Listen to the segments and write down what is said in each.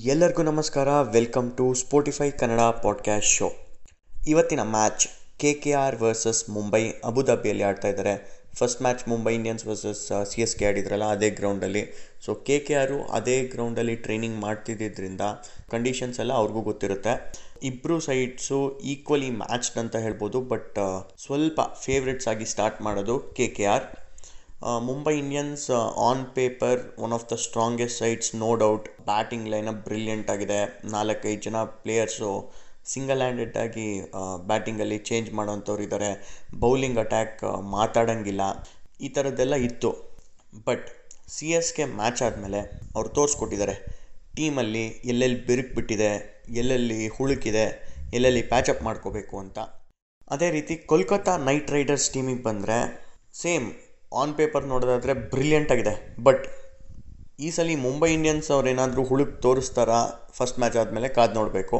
ಎಲ್ಲರಿಗೂ ನಮಸ್ಕಾರ. Welcome to Spotify Kannada podcast show ಇವತ್ತಿನ match K K R versus Mumbai ಅಬುಧಾಬಿಯಲ್ಲಿ ಆಡ್ತಾ ಇದ್ದಾರೆ. First match Mumbai Indians versus C S K ಆಡಿದ್ರಲ್ಲ, ಅದೇ ಗ್ರೌಂಡಲ್ಲಿ ಸೊ ಕೆ ಕೆ ಆರು ಅದೇ ಗ್ರೌಂಡಲ್ಲಿ ಟ್ರೈನಿಂಗ್ ಮಾಡ್ತಿದ್ದರಿಂದ ಕಂಡೀಷನ್ಸ್ ಎಲ್ಲ ಅವ್ರಿಗೂ ಗೊತ್ತಿರುತ್ತೆ. ಇಬ್ಬರು ಸೈಡ್ಸು ಈಕ್ವಲಿ ಮ್ಯಾಚ್ಡ್ ಅಂತ ಹೇಳ್ಬೋದು ಬಟ್ ಸ್ವಲ್ಪ ಫೇವ್ರೆಟ್ಸ್ ಆಗಿ ಸ್ಟಾರ್ಟ್ ಮಾಡೋದು K K R Mumbai Indians on paper one of the strongest sides no doubt batting lineup brilliant ಆಗಿದೆ. ನಾಲ್ಕೈದು ಜನ ಪ್ಲೇಯರ್ಸು ಸಿಂಗಲ್ ಹ್ಯಾಂಡೆಡ್ ಆಗಿ ಬ್ಯಾಟಿಂಗಲ್ಲಿ ಚೇಂಜ್ ಮಾಡೋಂಥವ್ರು ಇದ್ದಾರೆ ಬೌಲಿಂಗ್ ಅಟ್ಯಾಕ್ ಮಾತಾಡೋಂಗಿಲ್ಲ. ಈ ಥರದ್ದೆಲ್ಲ ಇತ್ತು. But C S K match ಆದಮೇಲೆ ಅವ್ರು ತೋರಿಸ್ಕೊಟ್ಟಿದ್ದಾರೆ. ಟೀಮಲ್ಲಿ ಎಲ್ಲೆಲ್ಲಿ ಬಿರುಕು ಬಿಟ್ಟಿದೆ, ಎಲ್ಲೆಲ್ಲಿ ಹುಳುಕಿದೆ, ಎಲ್ಲೆಲ್ಲಿ ಪ್ಯಾಚಪ್ ಮಾಡ್ಕೋಬೇಕು ಅಂತ. ಅದೇ ರೀತಿ ಕೋಲ್ಕತ್ತಾ ನೈಟ್ ರೈಡರ್ಸ್ ಟೀಮಿಗೆ ಬಂದರೆ ಸೇಮ್ ಆನ್ ಪೇಪರ್ ನೋಡೋದಾದರೆ ಬ್ರಿಲಿಯಂಟ್ ಆಗಿದೆ. ಬಟ್ ಈ ಸಲ ಮುಂಬೈ ಇಂಡಿಯನ್ಸ್ ಅವ್ರು ಏನಾದರೂ ಹುಳುಕ್ ತೋರಿಸ್ತಾರಾ? ಫಸ್ಟ್ ಮ್ಯಾಚ್ ಆದಮೇಲೆ ಕಾದು ನೋಡಬೇಕು.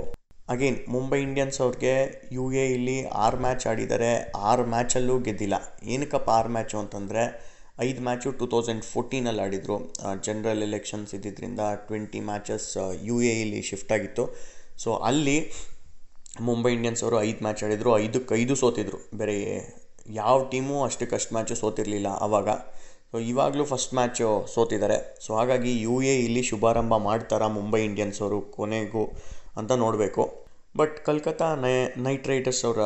ಅಗೇನ್ ಮುಂಬೈ ಇಂಡಿಯನ್ಸ್ ಅವ್ರಿಗೆ ಯು ಎ ಇಲ್ಲಿ ಆರು ಮ್ಯಾಚ್ ಆಡಿದ್ದಾರೆ ಆರು ಮ್ಯಾಚಲ್ಲೂ ಗೆದ್ದಿಲ್ಲ. ಏನಕ್ಕಪ್ಪ ಆರು ಮ್ಯಾಚು ಅಂತಂದರೆ ಐದು ಮ್ಯಾಚು ಟೂ ತೌಸಂಡ್ ಫೋರ್ಟೀನಲ್ಲಿ ಆಡಿದರು. ಜನರಲ್ ಎಲೆಕ್ಷನ್ಸ್ ಇದ್ದಿದ್ದರಿಂದ ಟ್ವೆಂಟಿ ಮ್ಯಾಚಸ್ ಯು ಎ ಇಲ್ಲಿ ಶಿಫ್ಟ್ ಆಗಿತ್ತು. ಸೊ ಅಲ್ಲಿ ಮುಂಬೈ ಇಂಡಿಯನ್ಸ್ ಅವರು ಐದು ಮ್ಯಾಚ್ ಆಡಿದರು. ಐದಕ್ಕೆ ಐದು ಸೋತಿದ್ರು. ಬೇರೆ ಯಾವ ಟೀಮು ಅಷ್ಟಕ್ಕಷ್ಟು ಮ್ಯಾಚು ಸೋತಿರಲಿಲ್ಲ ಆವಾಗ ಸೊ ಇವಾಗಲೂ ಫಸ್ಟ್ ಮ್ಯಾಚು ಸೋತಿದ್ದಾರೆ ಸೊ ಹಾಗಾಗಿ ಯು ಎ ಇಲ್ಲಿ ಶುಭಾರಂಭ ಮಾಡ್ತಾರಾ ಮುಂಬೈ ಇಂಡಿಯನ್ಸ್ ಅವರು ಕೊನೆಗೂ ಅಂತ ನೋಡಬೇಕು. ಬಟ್ ಕಲ್ಕತ್ತಾ ನೈ ನೈಟ್ ರೈಡರ್ಸ್ ಅವರ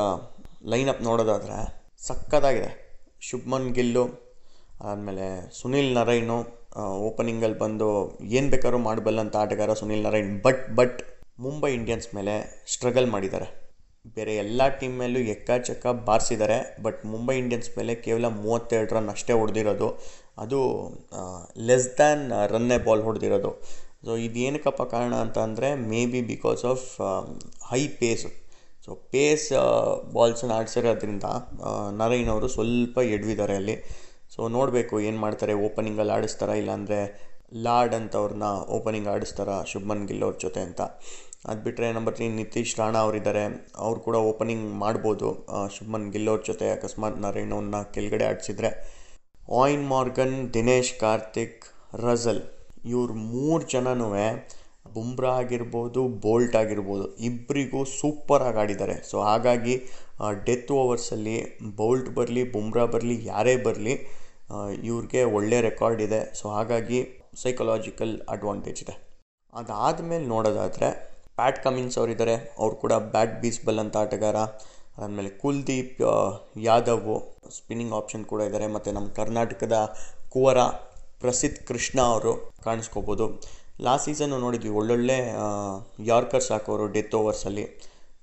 ಲೈನಪ್ ನೋಡೋದಾದರೆ ಸಕ್ಕತ್ತಾಗಿದೆ ಶುಭ್ಮನ್ ಗಿಲ್ಲು ಆದಮೇಲೆ ಸುನಿಲ್ ನರೈನು ಓಪನಿಂಗಲ್ಲಿ ಬಂದು ಏನು ಬೇಕಾದ್ರೂ ಮಾಡಬಲ್ಲಂಥ ಆಟಗಾರ Sunil Narine but but Mumbai Indians ಮೇಲೆ ಸ್ಟ್ರಗಲ್ ಮಾಡಿದ್ದಾರೆ. ಬೇರೆ ಎಲ್ಲ ಟೀಮ್ ಮೇಲೂ ಎಕ್ಕಾಚಕ್ಕ ಬಾರಿಸಿದ್ದಾರೆ ಬಟ್ ಮುಂಬೈ ಇಂಡಿಯನ್ಸ್ ಮೇಲೆ ಕೇವಲ ಮೂವತ್ತೆರಡು ರನ್ ಅಷ್ಟೇ ಹೊಡೆದಿರೋದು. ಅದು ಲೆಸ್ ದ್ಯಾನ್ ರನ್ನೇ ಬಾಲ್ ಹೊಡೆದಿರೋದು. ಸೊ ಇದೇನಕ್ಕಪ್ಪ ಕಾರಣ ಅಂತ ಅಂದರೆ may be because of high pace so pace ಬಾಲ್ಸನ್ನು ಆಡಿಸಿರೋದ್ರಿಂದ ನರೈನ್ ಅವರು ಸ್ವಲ್ಪ ಎಡವಿದ್ದಾರೆ ಅಲ್ಲಿ. ಸೊ ನೋಡಬೇಕು ಏನು ಮಾಡ್ತಾರೆ ಓಪನಿಂಗಲ್ಲಿ ಆಡಿಸ್ತಾರಾ ಇಲ್ಲಾಂದರೆ ಲಾರ್ಡ್ ಅಂತವ್ರನ್ನ ಓಪನಿಂಗ್ ಆಡಿಸ್ತಾರಾ, ಶುಭ್ಮನ್ ಗಿಲ್ ಅವ್ರ ಜೊತೆ ಅಂತ. ಅದು ಬಿಟ್ಟರೆ ನಂಬರ್ ತ್ರೀ ನಿತೀಶ್ ರಾಣಾ ಅವರಿದ್ದಾರೆ. ಅವ್ರು ಕೂಡ ಓಪನಿಂಗ್ ಮಾಡ್ಬೋದು. ಶುಭ್ಮನ್ ಗಿಲ್ ಜೊತೆ ಅಕಸ್ಮಾತ್ ನರೇನವ್ರನ್ನ ಕೆಳಗಡೆ ಆಡಿಸಿದ್ರೆ. Eoin Morgan, Dinesh, Karthik, Russell ಇವ್ರು ಮೂರು ಜನನೂ ಬುಮ್ರಾ ಆಗಿರ್ಬೋದು, ಬೋಲ್ಟ್ ಆಗಿರ್ಬೋದು ಇಬ್ಬರಿಗೂ ಸೂಪರಾಗಿ ಆಡಿದ್ದಾರೆ. ಸೊ ಹಾಗಾಗಿ ಡೆತ್ ಓವರ್ಸಲ್ಲಿ ಬೋಲ್ಟ್ ಬರಲಿ, ಬುಮ್ರಾ ಬರಲಿ, ಯಾರೇ ಬರಲಿ ಇವ್ರಿಗೆ ಒಳ್ಳೆ ರೆಕಾರ್ಡ್ ಇದೆ. ಸೊ ಹಾಗಾಗಿ ಸೈಕಲಾಜಿಕಲ್ ಅಡ್ವಾಂಟೇಜ್ ಇದೆ. ಅದಾದಮೇಲೆ ನೋಡೋದಾದರೆ ಪ್ಯಾಟ್ ಕಮಿನ್ಸ್ ಅವರಿದ್ದಾರೆ. ಅವರು ಕೂಡ ಬ್ಯಾಟ್ ಬೀಸ್ಬಲ್ ಅಂತ ಆಟಗಾರ. ಆಮೇಲೆ ಕುಲ್ದೀಪ್ ಯಾದವ್ ಸ್ಪಿನ್ನಿಂಗ್ ಆಪ್ಷನ್ ಕೂಡ ಇದ್ದಾರೆ. ಮತ್ತು ನಮ್ಮ ಕರ್ನಾಟಕದ ಕುವರ ಪ್ರಸಿದ್ಧ ಕೃಷ್ಣ ಅವರು ಕಾಣಿಸ್ಕೋಬೋದು. ಲಾಸ್ಟ್ ಸೀಸನ್ನು ನೋಡಿದ್ವಿ. ಒಳ್ಳೊಳ್ಳೆ ಯಾರ್ಕರ್ಸ್ ಹಾಕೋರು ಡೆತ್ ಓವರ್ಸಲ್ಲಿ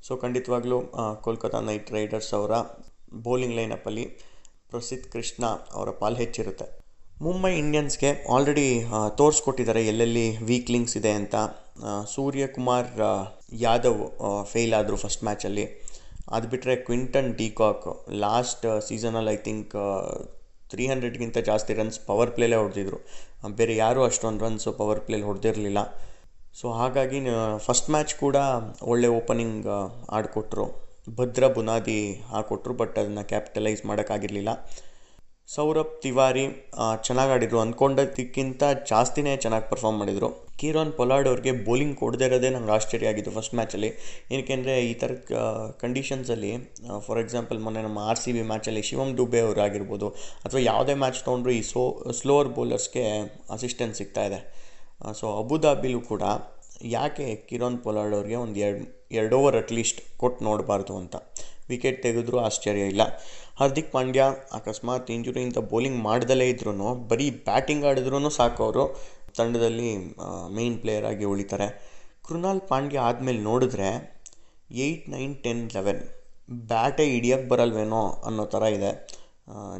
ಸೊ ಖಂಡಿತವಾಗ್ಲೂ ಕೋಲ್ಕತ್ತಾ ನೈಟ್ ರೈಡರ್ಸ್ ಅವರ ಬೌಲಿಂಗ್ ಲೈನಪ್ಪಲ್ಲಿ ಪ್ರಸಿದ್ಧ ಕೃಷ್ಣ ಅವರ ಪಾಲು ಹೆಚ್ಚಿರುತ್ತೆ. ಮುಂಬೈ ಇಂಡಿಯನ್ಸ್ಗೆ ಆಲ್ರೆಡಿ ತೋರಿಸ್ಕೊಟ್ಟಿದ್ದಾರೆ. ಎಲ್ಲೆಲ್ಲಿ ವೀಕ್ ಲಿಂಕ್ಸ್ ಇದೆ ಅಂತ. ಸೂರ್ಯಕುಮಾರ್ ಯಾದವ್ ಫೇಲ್ ಆದರು ಫಸ್ಟ್ ಮ್ಯಾಚಲ್ಲಿ ಅದು ಬಿಟ್ಟರೆ ಕ್ವಿಂಟನ್ ಡಿಕಾಕ್ ಲಾಸ್ಟ್ ಸೀಸನಲ್ಲಿ ಐ ಥಿಂಕ್ ತ್ರೀ ಹಂಡ್ರೆಡ್ಗಿಂತ ಜಾಸ್ತಿ ರನ್ಸ್ ಪವರ್ ಪ್ಲೇಲೇ ಹೊಡೆದಿದ್ರು. ಬೇರೆ ಯಾರೂ ಅಷ್ಟೊಂದು ರನ್ಸು ಪವರ್ ಪ್ಲೇಲಿ ಹೊಡೆದಿರಲಿಲ್ಲ. ಸೊ ಹಾಗಾಗಿ ಫಸ್ಟ್ ಮ್ಯಾಚ್ ಕೂಡ ಒಳ್ಳೆ ಓಪನಿಂಗ್ ಆಡಿಕೊಟ್ರು. ಭದ್ರ ಬುನಾದಿ ಹಾಕೊಟ್ರು ಬಟ್ ಅದನ್ನು ಕ್ಯಾಪಿಟಲೈಸ್ ಮಾಡೋಕ್ಕಾಗಿರಲಿಲ್ಲ ಸೌರಭ್ ತಿವಾರಿ ಚೆನ್ನಾಗಿ ಆಡಿದರು. ಅಂದ್ಕೊಂಡಿದ್ದಕ್ಕಿಂತ ಜಾಸ್ತಿನೇ ಚೆನ್ನಾಗಿ ಪರ್ಫಾರ್ಮ್ ಮಾಡಿದರು. ಕಿರಾನ್ ಪೊಲಾರ್ಡ್ ಅವ್ರಿಗೆ ಬೌಲಿಂಗ್ ಕೊಡದೇ ಇರೋದೇ ನಂಗೆ ಆಶ್ಚರ್ಯ ಆಗಿದ್ದು ಫಸ್ಟ್ ಮ್ಯಾಚಲ್ಲಿ ಏನಕ್ಕೆಂದರೆ ಈ ಥರ ಕಂಡೀಷನ್ಸಲ್ಲಿ ಫಾರ್ ಎಕ್ಸಾಂಪಲ್ ಮೊನ್ನೆ ನಮ್ಮ ಆರ್ ಸಿ ಬಿ ಮ್ಯಾಚಲ್ಲಿ ಶಿವಮ್ ದುಬೆ ಅವರು ಆಗಿರ್ಬೋದು, ಅಥವಾ ಯಾವುದೇ ಮ್ಯಾಚ್ ತೊಗೊಂಡ್ರು ಈ ಸೋ ಸ್ಲೋವರ್ ಬೌಲರ್ಸ್ಗೆ ಅಸಿಸ್ಟೆನ್ಸ್ ಸಿಗ್ತಾ ಇದೆ. ಸೊ ಅಬುದಾಬಿಲೂ ಕೂಡ ಯಾಕೆ ಕಿರಣ್ ಪೊಲಾರ್ಡ್ ಅವ್ರಿಗೆ ಒಂದು ಎರಡು ಎರಡು ಓವರ್ ಅಟ್ಲೀಸ್ಟ್ ಕೊಟ್ಟು ನೋಡಬಾರ್ದು ಅಂತ. ವಿಕೆಟ್ ತೆಗೆದ್ರೂ ಆಶ್ಚರ್ಯ ಇಲ್ಲ. ಹಾರ್ದಿಕ್ ಪಾಂಡ್ಯ ಅಕಸ್ಮಾತ್ ಇಂಜುರಿಯಿಂದ ಬೌಲಿಂಗ್ ಮಾಡ್ದಲೇ ಇದ್ರೂ ಬರೀ ಬ್ಯಾಟಿಂಗ್ ಆಡಿದ್ರೂ ಸಾಕು ಅವರು. ತಂಡದಲ್ಲಿ ಮೇಯ್ನ್ ಪ್ಲೇಯರ್ ಆಗಿ ಉಳಿತಾರೆ. ಕೃಣಾಲ್ ಪಾಂಡ್ಯ ಆದಮೇಲೆ ನೋಡಿದ್ರೆ ಏಯ್ಟ್ ನೈನ್ ಟೆನ್ ಲೆವೆನ್ ಬ್ಯಾಟೇ ಹಿಡಿಯೋಕ್ಕೆ ಬರಲ್ವೇನೋ ಅನ್ನೋ ಥರ ಇದೆ.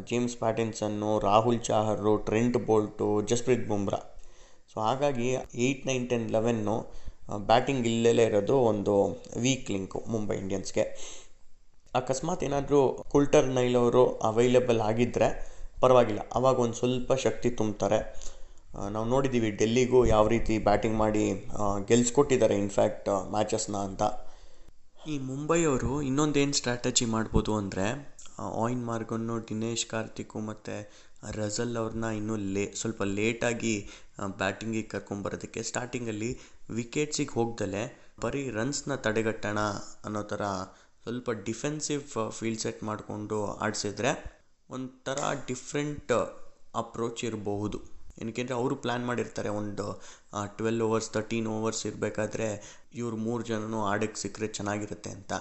James Pattinson Rahul Chahar Trent Boult Jasprit Bumrah so ಹಾಗಾಗಿ eight nine ten eleven batting ಇಲ್ಲೇ ಇರೋದು ಒಂದು ವೀಕ್ ಲಿಂಕು ಮುಂಬೈ ಇಂಡಿಯನ್ಸ್ಗೆ ಅಕಸ್ಮಾತ್ ಏನಾದರೂ ಕುಲ್ಟರ್ ನೈಲ್ ಅವರು ಅವೈಲೇಬಲ್ ಆಗಿದ್ದರೆ ಪರವಾಗಿಲ್ಲ. ಆವಾಗ ಒಂದು ಸ್ವಲ್ಪ ಶಕ್ತಿ ತುಂಬ್ತಾರೆ. ನಾವು ನೋಡಿದ್ದೀವಿ ಡೆಲ್ಲಿಗೂ ಯಾವ ರೀತಿ ಬ್ಯಾಟಿಂಗ್ ಮಾಡಿ ಗೆಲ್ಸ್ಕೊಟ್ಟಿದ್ದಾರೆ ಇನ್ಫ್ಯಾಕ್ಟ್ ಮ್ಯಾಚಸ್ನ ಅಂತ. ಈ ಮುಂಬೈಯವರು ಇನ್ನೊಂದೇನು ಸ್ಟ್ರಾಟಜಿ ಮಾಡ್ಬೋದು ಅಂದರೆ ಆಯಿನ್ ಮಾರ್ಗನ್ನು ದಿನೇಶ್ ಕಾರ್ತಿಕು ಮತ್ತು ರಜಲ್ ಅವ್ರನ್ನ ಇನ್ನೂ ಲೇ ಸ್ವಲ್ಪ ಲೇಟಾಗಿ ಬ್ಯಾಟಿಂಗಿಗೆ ಕರ್ಕೊಂಬರೋದಕ್ಕೆ ಸ್ಟಾರ್ಟಿಂಗಲ್ಲಿ ವಿಕೆಟ್ಸಿಗೆ ಹೋಗ್ದಲೆ ಬರೀ ರನ್ಸ್ನ ತಡೆಗಟ್ಟೋಣ ಅನ್ನೋ ಥರ ಸ್ವಲ್ಪ ಡಿಫೆನ್ಸಿವ್ ಫೀಲ್ಡ್ ಸೆಟ್ ಮಾಡಿಕೊಂಡು ಆಡಿಸಿದ್ರೆ ಒಂಥರ ಡಿಫ್ರೆಂಟ್ ಅಪ್ರೋಚ್ ಇರಬಹುದು. ಏನಕ್ಕೆಂದರೆ ಅವರು ಪ್ಲ್ಯಾನ್ ಮಾಡಿರ್ತಾರೆ ಒಂದು ಟ್ವೆಲ್ ಓವರ್ಸ್ ತರ್ಟೀನ್ ಓವರ್ಸ್ ಇರಬೇಕಾದ್ರೆ ಇವ್ರು ಮೂರು ಜನನೂ ಆಡಕ್ಕೆ ಸಿಕ್ಕರೆ ಚೆನ್ನಾಗಿರುತ್ತೆ ಅಂತ.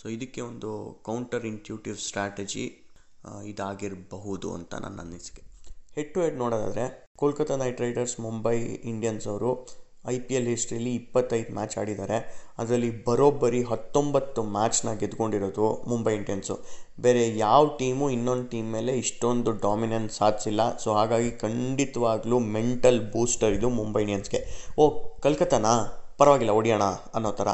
ಸೊ ಇದಕ್ಕೆ ಒಂದು ಕೌಂಟರ್ ಇಂಟ್ಯೂಟಿವ್ ಸ್ಟ್ರಾಟಜಿ ಇದಾಗಿರಬಹುದು ಅಂತ ನನ್ನ ಅನಿಸಿಕೆ. ಹೆಡ್ ಟು ಹೆಡ್ ನೋಡೋದಾದರೆ Kolkata Knight Riders Mumbai Indians ಅವರು ಐ ಪಿ ಎಲ್ ಹಿಸ್ಟ್ರಿಲಿ ಇಪ್ಪತ್ತೈದು ಮ್ಯಾಚ್ ಆಡಿದ್ದಾರೆ. ಅದರಲ್ಲಿ ಬರೋಬ್ಬರಿ ಹತ್ತೊಂಬತ್ತು ಮ್ಯಾಚ್ನ ಗೆದ್ಕೊಂಡಿರೋದು ಮುಂಬೈ ಇಂಡಿಯನ್ಸು. ಬೇರೆ ಯಾವ ಟೀಮು ಇನ್ನೊಂದು ಟೀಮ್ ಮೇಲೆ ಇಷ್ಟೊಂದು ಡಾಮಿನೆನ್ಸ್ ಸಾಧಿಸಿಲ್ಲ. ಸೊ ಹಾಗಾಗಿ ಖಂಡಿತವಾಗ್ಲೂ ಮೆಂಟಲ್ ಬೂಸ್ಟರ್ ಇದು ಮುಂಬೈ ಇಂಡಿಯನ್ಸ್ಗೆ ಓ, ಕಲ್ಕತ್ತಾನಾ? ಪರವಾಗಿಲ್ಲ ಹೊಡಿಯೋಣ ಅನ್ನೋ ಥರ.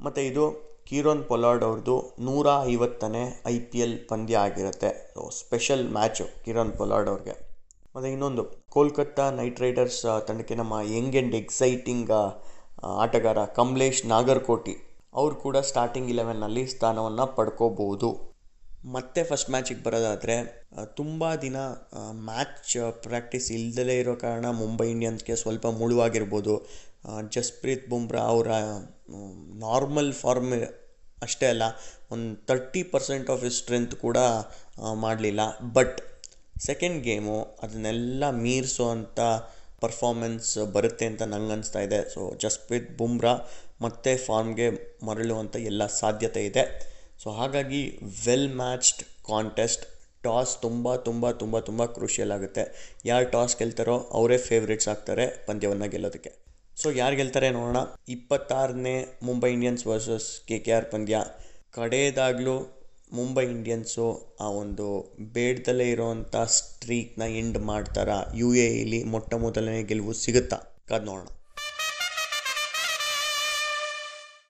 ಮತ್ತು ಇದು ಕಿರೋನ್ ಪೊಲಾರ್ಡ್ ಅವ್ರದ್ದು ನೂರ ಐವತ್ತನೇ ಐ ಪಿ ಎಲ್ ಪಂದ್ಯ ಆಗಿರುತ್ತೆ. ಸ್ಪೆಷಲ್ ಮ್ಯಾಚು ಕಿರಣ್ ಪೊಲಾರ್ಡ್ ಅವ್ರಿಗೆ. ಮತ್ತು ಇನ್ನೊಂದು, ಕೋಲ್ಕತ್ತಾ ನೈಟ್ ರೈಡರ್ಸ್ ತಂಡಕ್ಕೆ ನಮ್ಮ ಯಂಗ್ ಆ್ಯಂಡ್ ಎಕ್ಸೈಟಿಂಗ್ ಆಟಗಾರ ಕಮಲೇಶ್ ನಾಗರ್ಕೋಟಿ ಅವರು ಕೂಡ ಸ್ಟಾರ್ಟಿಂಗ್ ಇಲೆವೆನ್ನಲ್ಲಿ ಸ್ಥಾನವನ್ನು ಪಡ್ಕೋಬೋದು ಮತ್ತೆ ಫಸ್ಟ್ ಮ್ಯಾಚಿಗೆ ಬರೋದಾದರೆ ತುಂಬ ದಿನ ಮ್ಯಾಚ್ ಪ್ರಾಕ್ಟೀಸ್ ಇಲ್ಲದಲೇ ಇರೋ ಕಾರಣ ಮುಂಬೈ ಇಂಡಿಯನ್ಸ್ಗೆ ಸ್ವಲ್ಪ ಮುಳುವಾಗಿರ್ಬೋದು. ಜಸ್ಪ್ರೀತ್ ಬುಮ್ರಾ ಅವರ ನಾರ್ಮಲ್ ಫಾರ್ಮ್ ಅಷ್ಟೇ ಅಲ್ಲ, ಒಂದು ತರ್ಟಿ ಪರ್ಸೆಂಟ್ ಆಫ್ ಸ್ಟ್ರೆಂತ್ ಕೂಡ ಮಾಡಲಿಲ್ಲ. ಬಟ್ ಸೆಕೆಂಡ್ ಗೇಮು ಅದನ್ನೆಲ್ಲ ಮೀರಿಸೋ ಅಂಥ ಪರ್ಫಾರ್ಮೆನ್ಸ್ ಬರುತ್ತೆ ಅಂತ ನಂಗೆ ಅನಿಸ್ತಾ ಇದೆ. ಸೊ ಜಸ್ಪ್ರೀತ್ ಬುಮ್ರಾ ಮತ್ತೆ ಫಾರ್ಮ್ಗೆ ಮರಳುವಂಥ ಎಲ್ಲ ಸಾಧ್ಯತೆ ಇದೆ. ಸೊ ಹಾಗಾಗಿ ವೆಲ್ ಮ್ಯಾಚ್ಡ್ ಕಾಂಟೆಸ್ಟ್ ಟಾಸ್ ತುಂಬ ತುಂಬ ತುಂಬ ತುಂಬ ಕ್ರೂಷಿಯಲ್ ಆಗುತ್ತೆ. ಯಾರು ಟಾಸ್ ಗೆಲ್ತಾರೋ ಅವರೇ ಫೇವ್ರೇಟ್ಸ್ ಆಗ್ತಾರೆ ಪಂದ್ಯವನ್ನು ಗೆಲ್ಲೋದಕ್ಕೆ. ಸೊ ಯಾರು ಗೆಲ್ತಾರೆ ನೋಡೋಣ. ಇಪ್ಪತ್ತಾರನೇ Mumbai Indians versus K K R ಪಂದ್ಯ. ಕಡೆಯದಾಗಲೂ ಮುಂಬೈ ಇಂಡಿಯನ್ಸು ಆ ಒಂದು ಬೇಡ್ದಲ್ಲೇ ಇರೋವಂಥ ಸ್ಟ್ರೀಕ್ನ ಎಂಡ್ ಮಾಡ್ತಾರಾ ಯು ಎ ಇಲಿ ಮೊಟ್ಟ ಮೊದಲನೇ ಗೆಲುವು ಸಿಗುತ್ತಾ? ಕಾದು ನೋಡೋಣ